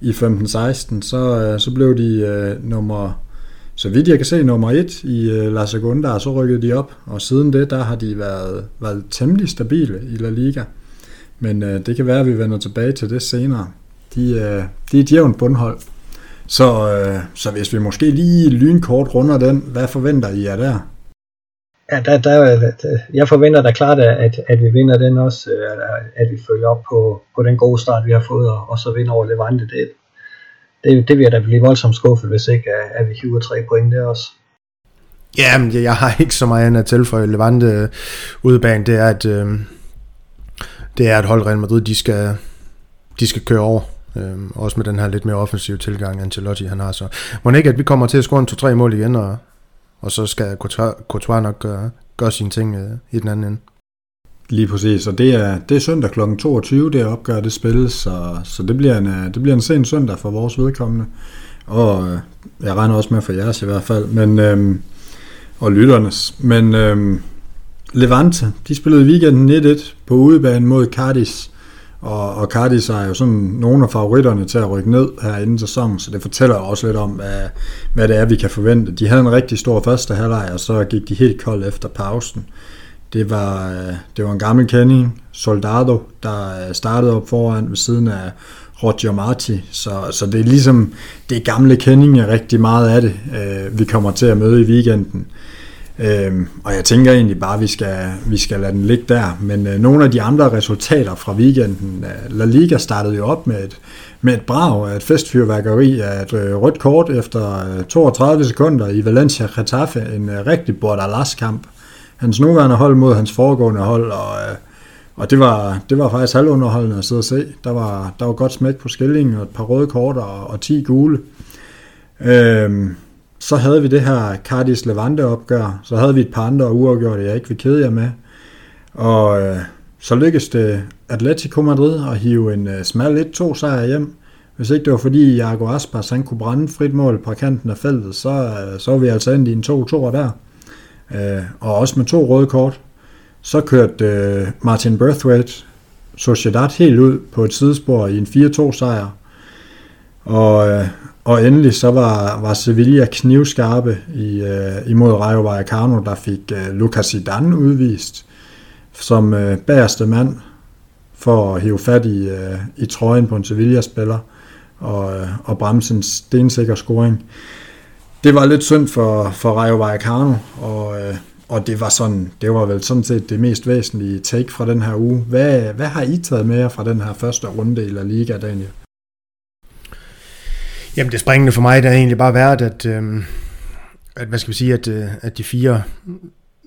i 15-16, så, øh, så blev de øh, nummer, så vidt jeg kan se, nummer et i øh, La Segunda, og så rykkede de op, og siden det, der har de været, været temmelig stabile i La Liga. Men øh, det kan være, at vi vender tilbage til det senere. De, øh, de er et jævnt bundhold. Så, øh, så hvis vi måske lige lynkort runder den, hvad forventer I jer der? Ja, der, der, jeg forventer da klart, at, at vi vinder den også, øh, at vi følger op på, på den gode start, vi har fået, og, og så vinder over Levante. Det, det, det vil jeg da blive voldsomt skuffet, hvis ikke at vi hiver tre point der også. Ja, men jeg har ikke så meget andet at tilføje Levante øh, udebane. Det er, at, øh, det er, at hold Real Madrid, de skal, de skal køre over. Øhm, også med den her lidt mere offensive tilgang, Ancelotti han har. Så må ikke, at vi kommer til at score en 2-3 mål igen, og, og så skal Courtois nok gøre, gøre sine ting øh, i den anden ende. Lige præcis, og det er, det er søndag kl. 22, det opgør det spil, så, så det, bliver en, øh, det bliver en sen søndag for vores vedkommende. Og øh, jeg regner også med for jeres i hvert fald, men, øhm, og lytternes. Men øhm, Levante, de spillede i weekenden 1-1 på udebane mod Cardis. Og, og Cardis er jo sådan nogle af favoritterne til at rykke ned her inden sæsonen, så det fortæller også lidt om, hvad, hvad det er, vi kan forvente. De havde en rigtig stor første halvleg, og så gik de helt kold efter pausen. Det var, øh, det var en gammel kending, Soldado, der øh, startede op foran ved siden af Roger Marti, så, så det er ligesom det gamle kending rigtig meget af det, øh, vi kommer til at møde i weekenden. Øhm, og jeg tænker egentlig bare, at vi skal, vi skal lade den ligge der. Men øh, nogle af de andre resultater fra weekenden, øh, La Liga startede jo op med et, med et brag af et festfyrværkeri af et øh, rødt kort efter øh, 32 sekunder i Valencia Getafe, en øh, rigtig Bordalas-kamp. Hans nuværende hold mod hans foregående hold, og, øh, og det, var, det var faktisk halvunderholdende at sidde og se. Der var, der var godt smæk på skillingen, og et par røde kort og, og 10 gule. Øhm, så havde vi det her Cardis Levante opgør, så havde vi et par andre uafgjorte, jeg ikke vil kede jer med. Og øh, så lykkedes det Atletico Madrid at hive en øh, smal 1-2 sejr hjem. Hvis ikke det var fordi Jago Aspas han kunne brænde frit mål på kanten af feltet, så, øh, så var vi altså endt i en 2-2 der. Øh, og også med to røde kort. Så kørte øh, Martin Berthwaite Sociedad helt ud på et sidespor i en 4-2 sejr. Og, øh, og endelig så var, var Sevilla knivskarpe i, øh, imod Rayo Vallecano, der fik øh, Lucas Zidane udvist som øh, bagerste mand for at hive fat i, øh, i trøjen på en Sevilla-spiller og, øh, og bremse en stensikker scoring. Det var lidt synd for, for Rayo Vallecano, og, øh, og det var sådan, det var vel sådan set det mest væsentlige take fra den her uge. Hvad, hvad har I taget med jer fra den her første runde i La Liga, Daniel? Jamen det springende for mig, det er egentlig bare været, at, øh, at hvad skal vi sige, at, øh, at de fire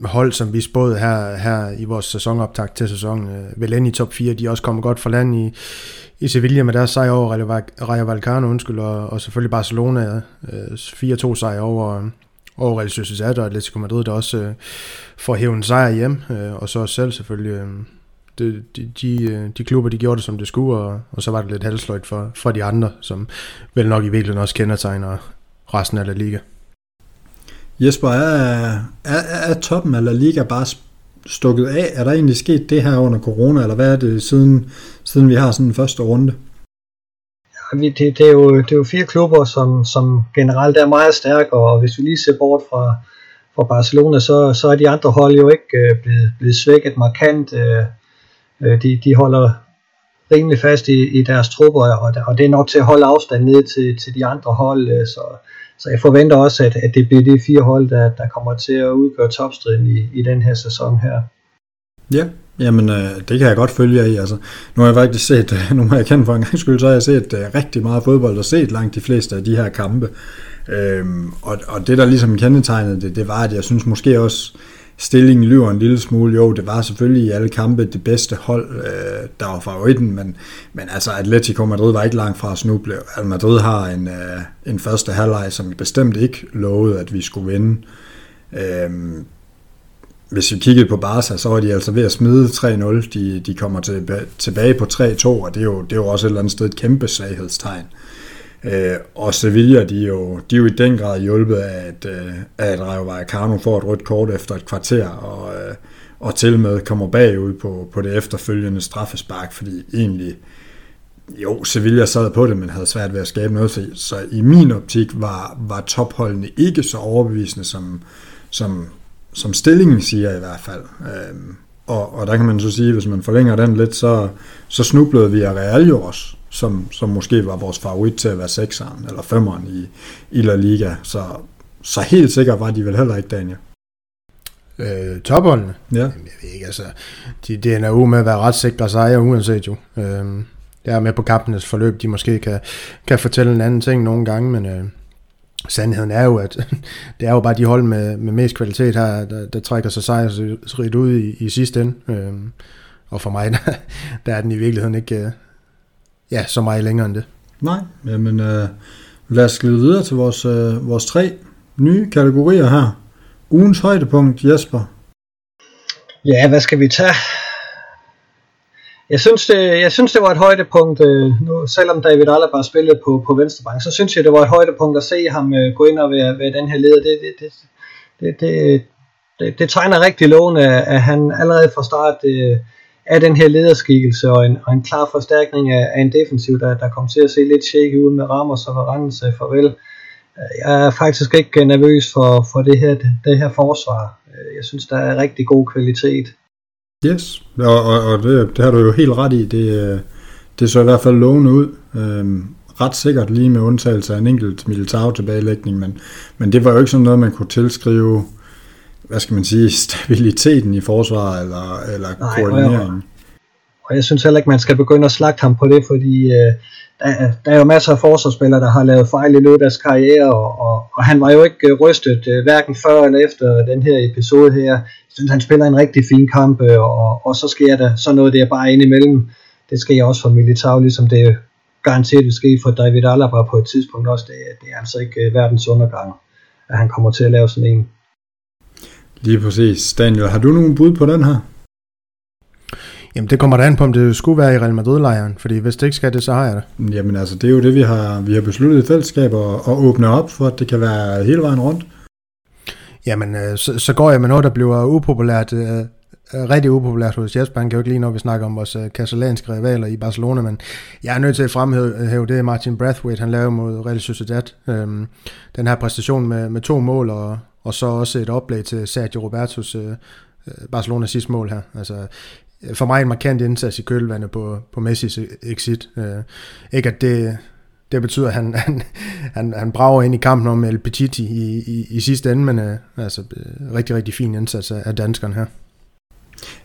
hold, som vi spåede her, her i vores sæsonoptag til sæsonen, øh, vel i top 4, de er også kommet godt for land i, i Sevilla med deres sejr over Rayo Vallecano, undskyld, og, og selvfølgelig Barcelona, øh, 4-2 sejr over, over Real Sociedad og Atletico Madrid, der også øh, får hævet en sejr hjem, øh, og så selv selvfølgelig øh, de, de, de, de klubber, de gjorde det, som det skulle, og, og så var det lidt halsløjt for, for de andre, som vel nok i virkeligheden også kendetegner resten af La Liga. Jesper, er, er, er toppen af La Liga bare stukket af? Er der egentlig sket det her under corona, eller hvad er det, siden, siden vi har sådan en første runde? Ja, det, det, er jo, det er jo fire klubber, som, som generelt er meget stærke, og hvis vi lige ser bort fra, fra Barcelona, så, så er de andre hold jo ikke øh, blevet, blevet svækket markant. Øh, øh, de, de holder rimelig fast i, i deres trupper, og, og det er nok til at holde afstand ned til, til de andre hold, øh, så, så jeg forventer også, at, at det bliver de fire hold, der, der kommer til at udgøre topstriden i, i den her sæson her. Ja, jamen øh, det kan jeg godt følge jer i. Altså, nu har jeg faktisk set, øh, nu har jeg kendt for en gang skyld, så har jeg set øh, rigtig meget fodbold og set langt de fleste af de her kampe. Øhm, og, og det der ligesom kendetegnede det, det var, at jeg synes måske også, stillingen lyver en lille smule. Jo, det var selvfølgelig i alle kampe det bedste hold, øh, der var favoritten, men, men altså Atletico Madrid var ikke langt fra at snuble. Al Madrid har en, øh, en første halvleg, som bestemt ikke lovede, at vi skulle vinde. Øh, hvis vi kiggede på Barca, så var de altså ved at smide 3-0. De, de kommer til, tilbage på 3-2, og det er, jo, det er jo også et eller andet sted et kæmpe svaghedstegn. Øh, Øh, og Sevilla, de er, jo, de er jo i den grad hjulpet af, at, øh, at Rayo Vallecano får et rødt kort efter et kvarter, og, øh, og til med kommer bagud på, på det efterfølgende straffespark, fordi egentlig, jo, Sevilla sad på det, men havde svært ved at skabe noget, så, så i min optik var, var topholdene ikke så overbevisende, som, som, som stillingen siger i hvert fald. Øh, og, og der kan man så sige, hvis man forlænger den lidt, så, så snublede vi af Real jo også som, som måske var vores favorit til at være sekseren eller femeren i, i La Liga. Så, så helt sikkert var de vel heller ikke, Daniel. Øh, topholdene? Ja. Jamen, jeg ved ikke, altså, de, det er jo med at være ret sikre sejre uanset jo. Øh, jeg er med på kampenes forløb, de måske kan, kan fortælle en anden ting nogle gange, men øh, sandheden er jo, at det er jo bare de hold med, med mest kvalitet her, der, der trækker sig sejrsrigt ud i, i sidste ende. Øh, og for mig, der, der er den i virkeligheden ikke, øh, ja, så meget længere end det. Nej, jamen øh, lad os glide videre til vores, øh, vores tre nye kategorier her. Ugens højdepunkt, Jesper. Ja, hvad skal vi tage? Jeg synes, det, jeg synes, det var et højdepunkt, øh, nu, selvom David Alaba spillede på, på venstrebank, så synes jeg, det var et højdepunkt at se ham øh, gå ind og være, være den her leder. Det, det, det, det, det, det, det tegner rigtig lovende, at han allerede fra start øh, er den her lederskikkelse og en, og en klar forstærkning af, af en defensiv, der, der kommer til at se lidt shaky ud med Ramos og Varane sig farvel. Øh, jeg er faktisk ikke øh, nervøs for, for det, her, det her forsvar. Jeg synes, der er rigtig god kvalitet. Yes, og, og, og det, det har du jo helt ret i. Det, det så i hvert fald lovende ud. Øhm, ret sikkert lige med undtagelse af en enkelt militær tilbagelægning, men, men det var jo ikke sådan noget, man kunne tilskrive hvad skal man sige, stabiliteten i forsvaret eller, eller Nej, koordineringen. Og jeg synes heller ikke, man skal begynde at slagte ham på det, fordi øh, der, der er jo masser af forsvarsspillere, der har lavet fejl i løbet af deres karriere, og, og, og han var jo ikke øh, rystet øh, hverken før eller efter den her episode her. Jeg synes, han spiller en rigtig fin kamp, øh, og, og så sker der så noget der bare ind imellem. Det sker også for Militao, ligesom det garanteret vil ske for David Alaba på et tidspunkt også. Det, det er altså ikke øh, verdens undergang, at han kommer til at lave sådan en. Lige præcis. Daniel, har du nogen bud på den her? Jamen det kommer da an på, om det skulle være i Real Madrid-lejren, fordi hvis det ikke skal det, så har jeg det. Jamen altså, det er jo det, vi har, vi har besluttet i fællesskab at, at åbne op for, at det kan være hele vejen rundt. Jamen, øh, så, så går jeg med noget, der bliver upopulært, øh, øh, rigtig upopulært hos Jesper. Han kan jo ikke lige, når vi snakker om vores katalanske rivaler i Barcelona, men jeg er nødt til at fremhæve det, Martin Brathwaite, han lavede mod Real Sociedad. Øhm, den her præstation med, med to mål og, og så også et oplæg til Sergio Robertos øh, øh Barcelona sidste mål her. Altså, øh, for mig en markant indsats i kølvandet på, på Messis e- exit. Øh, ikke at det, det betyder, at han, han, han, han brager ind i kampen om El Petiti i, i, i sidste ende, men øh, altså, øh, rigtig, rigtig fin indsats af, af danskeren her.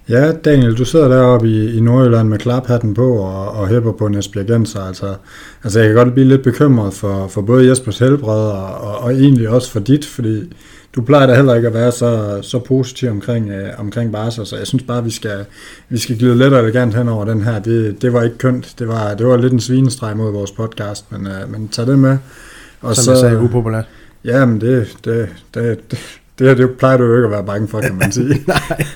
Ja, Daniel, du sidder deroppe i, i Nordjylland med klaphatten på og, og hæpper på en Esbjergenser. Altså, altså, jeg kan godt blive lidt bekymret for, for både Jespers helbred og, og, og egentlig også for dit, fordi du plejer da heller ikke at være så, så positiv omkring, øh, omkring Barca, så jeg synes bare, at vi skal, vi skal glide lidt og elegant hen over den her. Det, det var ikke kønt. Det var, det var lidt en svinestreg mod vores podcast, men, øh, men tag det med. Og Som så, jeg sagde, upopulært. Ja, men det, det, det, det, det her, det plejer du jo ikke at være bange for, kan man sige. Nej,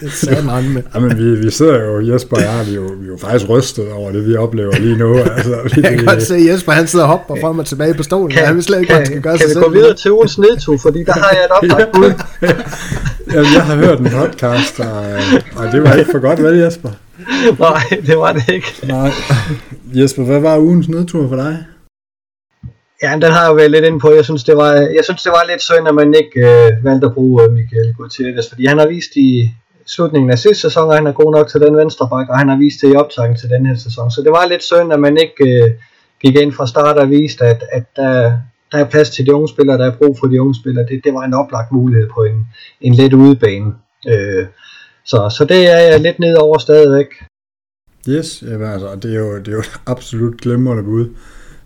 det sagde man med. Ja, men vi, vi sidder jo, Jesper og jeg, vi er jo, vi er jo faktisk rystet over det, vi oplever lige nu. Altså, vi, Jeg kan godt se, at Jesper han sidder og hopper frem og tilbage på stolen. Kan, han vil slet ikke, han skal gøre kan sig vi gå videre til ugens nedtog, fordi der har jeg et oplagt bud. Jamen, jeg har hørt en podcast, og, og det var ikke for godt, vel Jesper? Nej, det var det ikke. Nej. Jesper, hvad var ugens nedtur for dig? Ja, men den har jeg været lidt inde på. Jeg synes, det var, jeg synes, det var lidt synd, at man ikke øh, valgte at bruge øh, Michael Gutierrez, fordi han har vist i slutningen af sidste sæson, at han er god nok til den venstre bak, og han har vist det i optagen til den her sæson. Så det var lidt synd, at man ikke øh, gik ind fra start og viste, at, at der, der er plads til de unge spillere, der er brug for de unge spillere. Det, det var en oplagt mulighed på en, en let udebane. Øh, så, så det er jeg lidt ned over stadigvæk. Yes, jamen, altså, det, er jo, det er jo et absolut glimrende bud.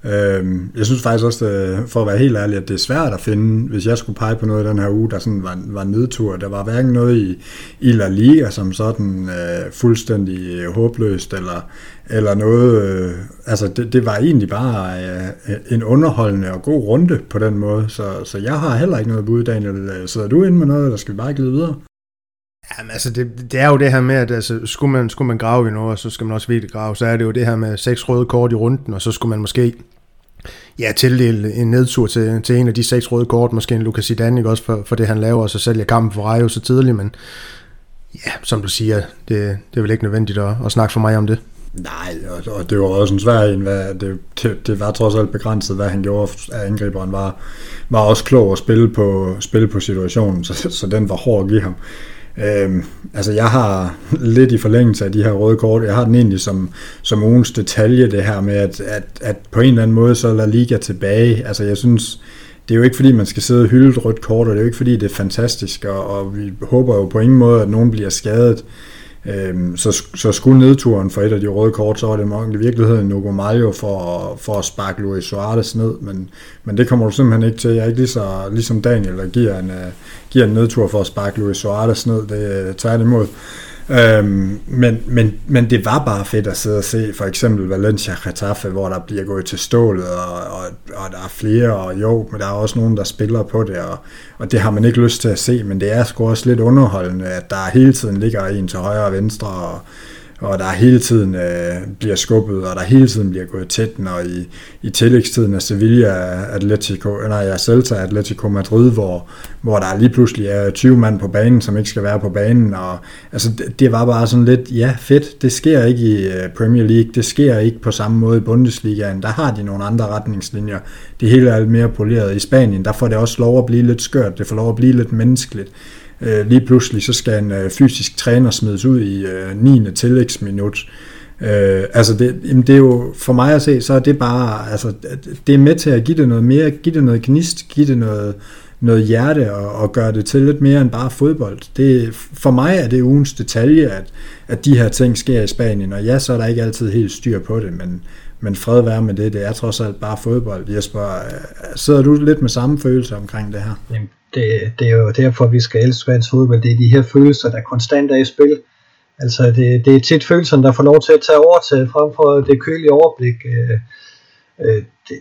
Øhm, jeg synes faktisk også, øh, for at være helt ærlig, at det er svært at finde, hvis jeg skulle pege på noget i den her uge, der sådan var, var nedtur. Der var hverken noget i, i La Liga som sådan øh, fuldstændig øh, håbløst, eller, eller noget, øh, altså det, det var egentlig bare øh, en underholdende og god runde på den måde, så, så jeg har heller ikke noget bud, Daniel. Øh, sidder du inde med noget, eller skal vi bare glide videre? Jamen altså, det, det er jo det her med, at altså, skulle, man, skulle man grave i noget, så skal man også virkelig grave, så er det jo det her med seks røde kort i runden, og så skulle man måske ja, tildele en nedtur til, til en af de seks røde kort, måske en Lucas Zidane, ikke også for, for det han laver, og så sælger kampen for Rayo så tidligt, men ja, som du siger, det, det er vel ikke nødvendigt at, at snakke for mig om det. Nej, og, og det var også en svær en, hvad, det, det, det var trods alt begrænset, hvad han gjorde af angriberen, var, var også klog at spille på, spille på situationen, så, så den var hård at give ham. Øhm, altså jeg har lidt i forlængelse af de her røde kort, jeg har den egentlig som, som ugens detalje, det her med, at, at, at på en eller anden måde, så lader Liga tilbage. Altså jeg synes, det er jo ikke fordi, man skal sidde og hylde et rødt kort, og det er jo ikke fordi, det er fantastisk, og, og vi håber jo på ingen måde, at nogen bliver skadet. Øhm, så, så skulle nedturen for et af de røde kort, så var det nok i virkeligheden Nugo Mario for, for at sparke Luis Suarez ned, men, men det kommer du simpelthen ikke til. Jeg er ikke lige så, ligesom Daniel, der giver en, uh, giver en nedtur for at sparke Luis Suarez ned, det er tværtimod. Øhm, men, men, men det var bare fedt at sidde og se for eksempel Valencia Getafe, hvor der bliver gået til stålet, og, og, og der er flere, og jo, men der er også nogen, der spiller på det, og, og det har man ikke lyst til at se, men det er sgu også lidt underholdende, at der hele tiden ligger en til højre og venstre, og, og der hele tiden øh, bliver skubbet, og der hele tiden bliver gået tæt, når i, i tillægstiden af Sevilla Atletico, nej, ja, Celta Atletico Madrid, hvor, hvor der lige pludselig er 20 mand på banen, som ikke skal være på banen, og altså, det, det var bare sådan lidt, ja fedt, det sker ikke i øh, Premier League, det sker ikke på samme måde i Bundesligaen, der har de nogle andre retningslinjer, det hele er lidt mere poleret. I Spanien, der får det også lov at blive lidt skørt, det får lov at blive lidt menneskeligt, Øh, lige pludselig så skal en øh, fysisk træner smides ud i øh, 9. tillægsminut. Øh, altså det, jamen det er jo, for mig at se, så er det bare, altså det er med til at give det noget mere, give det noget gnist, give det noget, noget hjerte og, og gøre det til lidt mere end bare fodbold. Det, for mig er det ugens detalje, at, at de her ting sker i Spanien, og ja, så er der ikke altid helt styr på det, men, men fred være med det, det er trods alt bare fodbold. Jesper, øh, sidder du lidt med samme følelse omkring det her? Jamen, det, det er jo derfor, vi skal elske spansk fodbold. Det er de her følelser, der konstant er i spil. Altså, det, det er tit følelserne, der får lov til at tage overtaget frem for det kølige overblik. Øh, øh, det,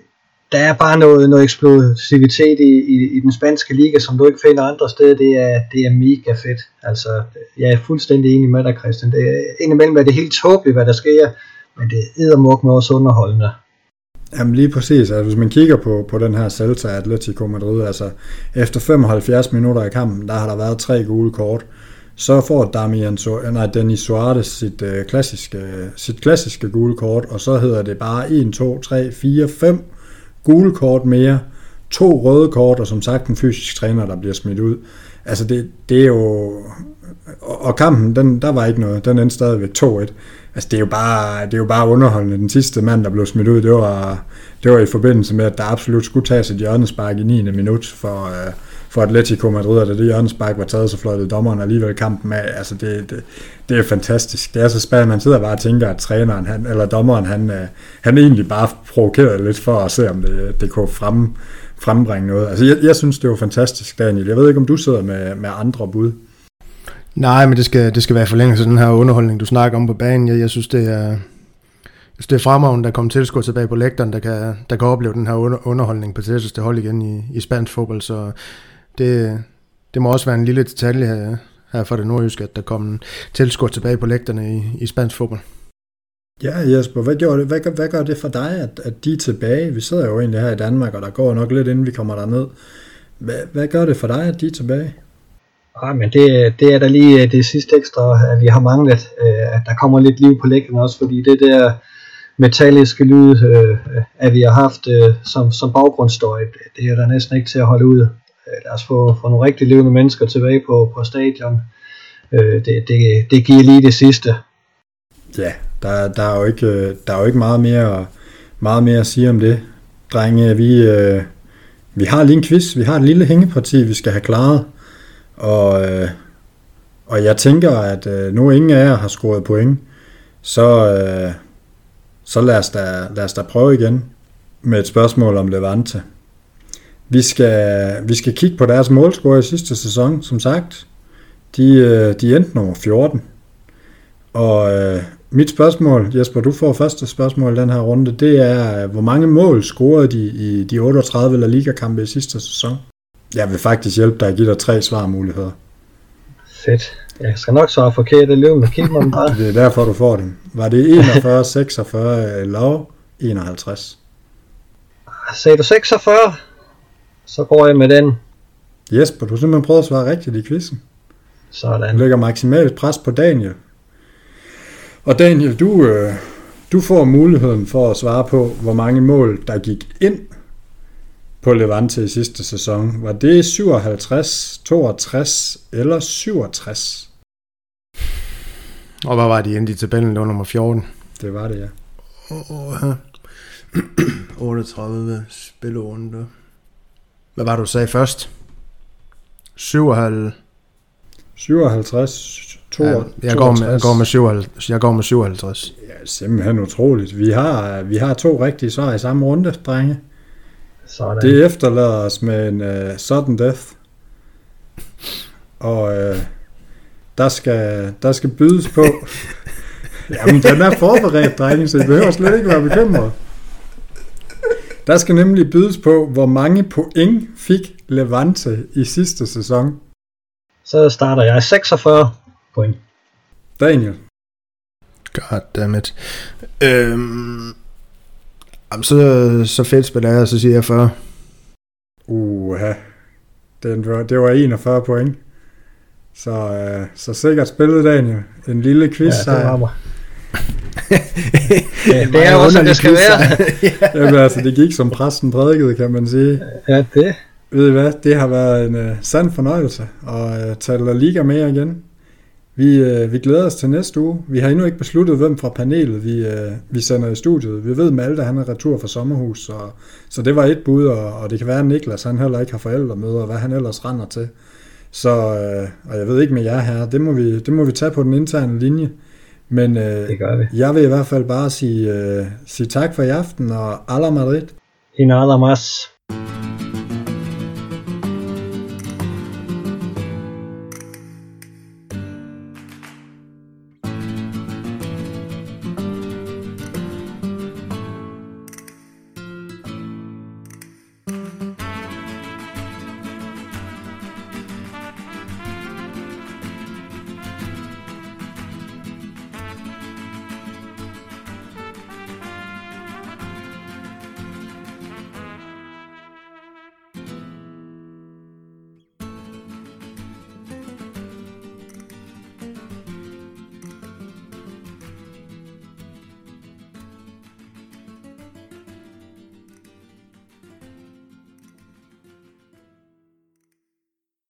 der er bare noget, noget eksplosivitet i, i, i den spanske liga, som du ikke finder andre steder. Det er, det er mega fedt. Altså, jeg er fuldstændig enig med dig, Christian. Det er, indimellem er det helt tåbeligt, hvad der sker, men det er eddermuk med også underholdende. Jamen lige præcis, altså hvis man kigger på, på den her Celta Atletico Madrid, altså efter 75 minutter i kampen, der har der været tre gule kort, så får Damian nej, Denis Suarez sit, øh, klassiske, sit klassiske gule kort, og så hedder det bare 1, 2, 3, 4, 5 gule kort mere, to røde kort, og som sagt en fysisk træner, der bliver smidt ud. Altså det, det er jo... Og kampen, den, der var ikke noget, den endte stadigvæk 2-1 altså det er jo bare, det er jo bare underholdende. Den sidste mand, der blev smidt ud, det var, det var i forbindelse med, at der absolut skulle tages et hjørnespark i 9. minut for, uh, for Atletico Madrid, og da det hjørnespark var taget, så fløjtede dommeren alligevel kampen af. Altså det, det, det er fantastisk. Det er så spændende, man sidder bare og tænker, at træneren, han, eller dommeren, han, uh, han egentlig bare provokerede lidt for at se, om det, det kunne frem, frembringe noget. Altså jeg, jeg synes, det var fantastisk, Daniel. Jeg ved ikke, om du sidder med, med andre bud. Nej, men det skal, det skal være forlængelse af den her underholdning, du snakker om på banen. Jeg, jeg synes, det er, jeg synes, det er fremragende, der kommer tilskuer tilbage på lægteren, der kan, der kan opleve den her under, underholdning på det hold igen i, i spansk fodbold. Så det, det må også være en lille detalje her, her fra det nordjyske, at der kommer tilskuer tilbage på lægterne i, i spansk fodbold. Ja, Jesper, hvad, gjorde det, hvad, hvad gør det for dig, at, at de er tilbage? Vi sidder jo egentlig her i Danmark, og der går nok lidt, inden vi kommer derned. Hvad, hvad gør det for dig, at de er tilbage? Ja, men det, det er da lige øh, det sidste ekstra, at vi har manglet, øh, at der kommer lidt liv på læggene også, fordi det der metalliske lyd, øh, at vi har haft som, som baggrundsstøj, det er der næsten ikke til at holde ud. Lad os få, få nogle rigtig levende mennesker tilbage på, på stadion. Det, det, det giver lige det sidste. Ja, der, der, er jo ikke, der er jo ikke meget mere, meget mere at sige om det. Drenge, vi, vi har lige en quiz, vi har et lille hængeparti, vi skal have klaret. Og, øh, og jeg tænker, at øh, nu ingen af jer har scoret point, så, øh, så lad, os da, lad os da prøve igen med et spørgsmål om Levante. Vi skal, vi skal kigge på deres målscore i sidste sæson, som sagt. De, øh, de endte nummer 14. Og øh, mit spørgsmål, Jesper, du får første spørgsmål i den her runde, det er, øh, hvor mange mål scorede de i de 38 La Liga-kampe i sidste sæson? Jeg vil faktisk hjælpe dig at give dig tre svarmuligheder. Fedt. Jeg skal nok svare forkert, det løb med keeperen bare. det er derfor, du får dem. Var det 41, 46 eller 51? Sagde du 46? Så går jeg med den. Jesper, du har simpelthen prøvet at svare rigtigt i quizzen. Sådan. Du lægger maksimalt pres på Daniel. Og Daniel, du, øh, du får muligheden for at svare på, hvor mange mål, der gik ind på Levante i sidste sæson. Var det 57, 62 eller 67? Og hvad var de endte i tabellen? Det var nummer 14. Det var det, ja. Oh, 38 spillerunder. Hvad var det, du sagde først? 57. 57, 62. Ja, jeg, går med, jeg, går med 57, jeg går med 57. Ja, simpelthen utroligt. Vi har, vi har to rigtige svar i samme runde, drenge. Sådan. Det efterlader os med en uh, sudden death. Og uh, der, skal, der skal bydes på... Jamen, den er forberedt, drenge, så I behøver slet ikke være bekymret. Der skal nemlig bydes på, hvor mange point fik Levante i sidste sæson. Så starter jeg 46 point. Daniel. Goddammit. Øhm, Jamen, så, så fedt spiller jeg, så siger jeg 40. Uha. Den var, det var 41 point. Så, øh, så sikkert spillet, Daniel. En lille quiz. Ja, det var mig. ja, det er jo også, det skal være. Jamen altså, det gik som præsten prædikede, kan man sige. Ja, det. Ved I hvad, det har været en uh, sand fornøjelse at uh, tage La Liga med igen. Vi, øh, vi glæder os til næste uge. Vi har endnu ikke besluttet, hvem fra panelet vi, øh, vi sender i studiet. Vi ved, Malte han er retur fra sommerhus, så, så det var et bud, og, og det kan være, at Niklas han heller ikke har forældremøder, og hvad han ellers render til. Så, øh, og jeg ved ikke med jer her, det må vi, det må vi tage på den interne linje. Men øh, det gør vi. jeg vil i hvert fald bare sige, øh, sige tak for i aften, og alla Madrid. En alla mas.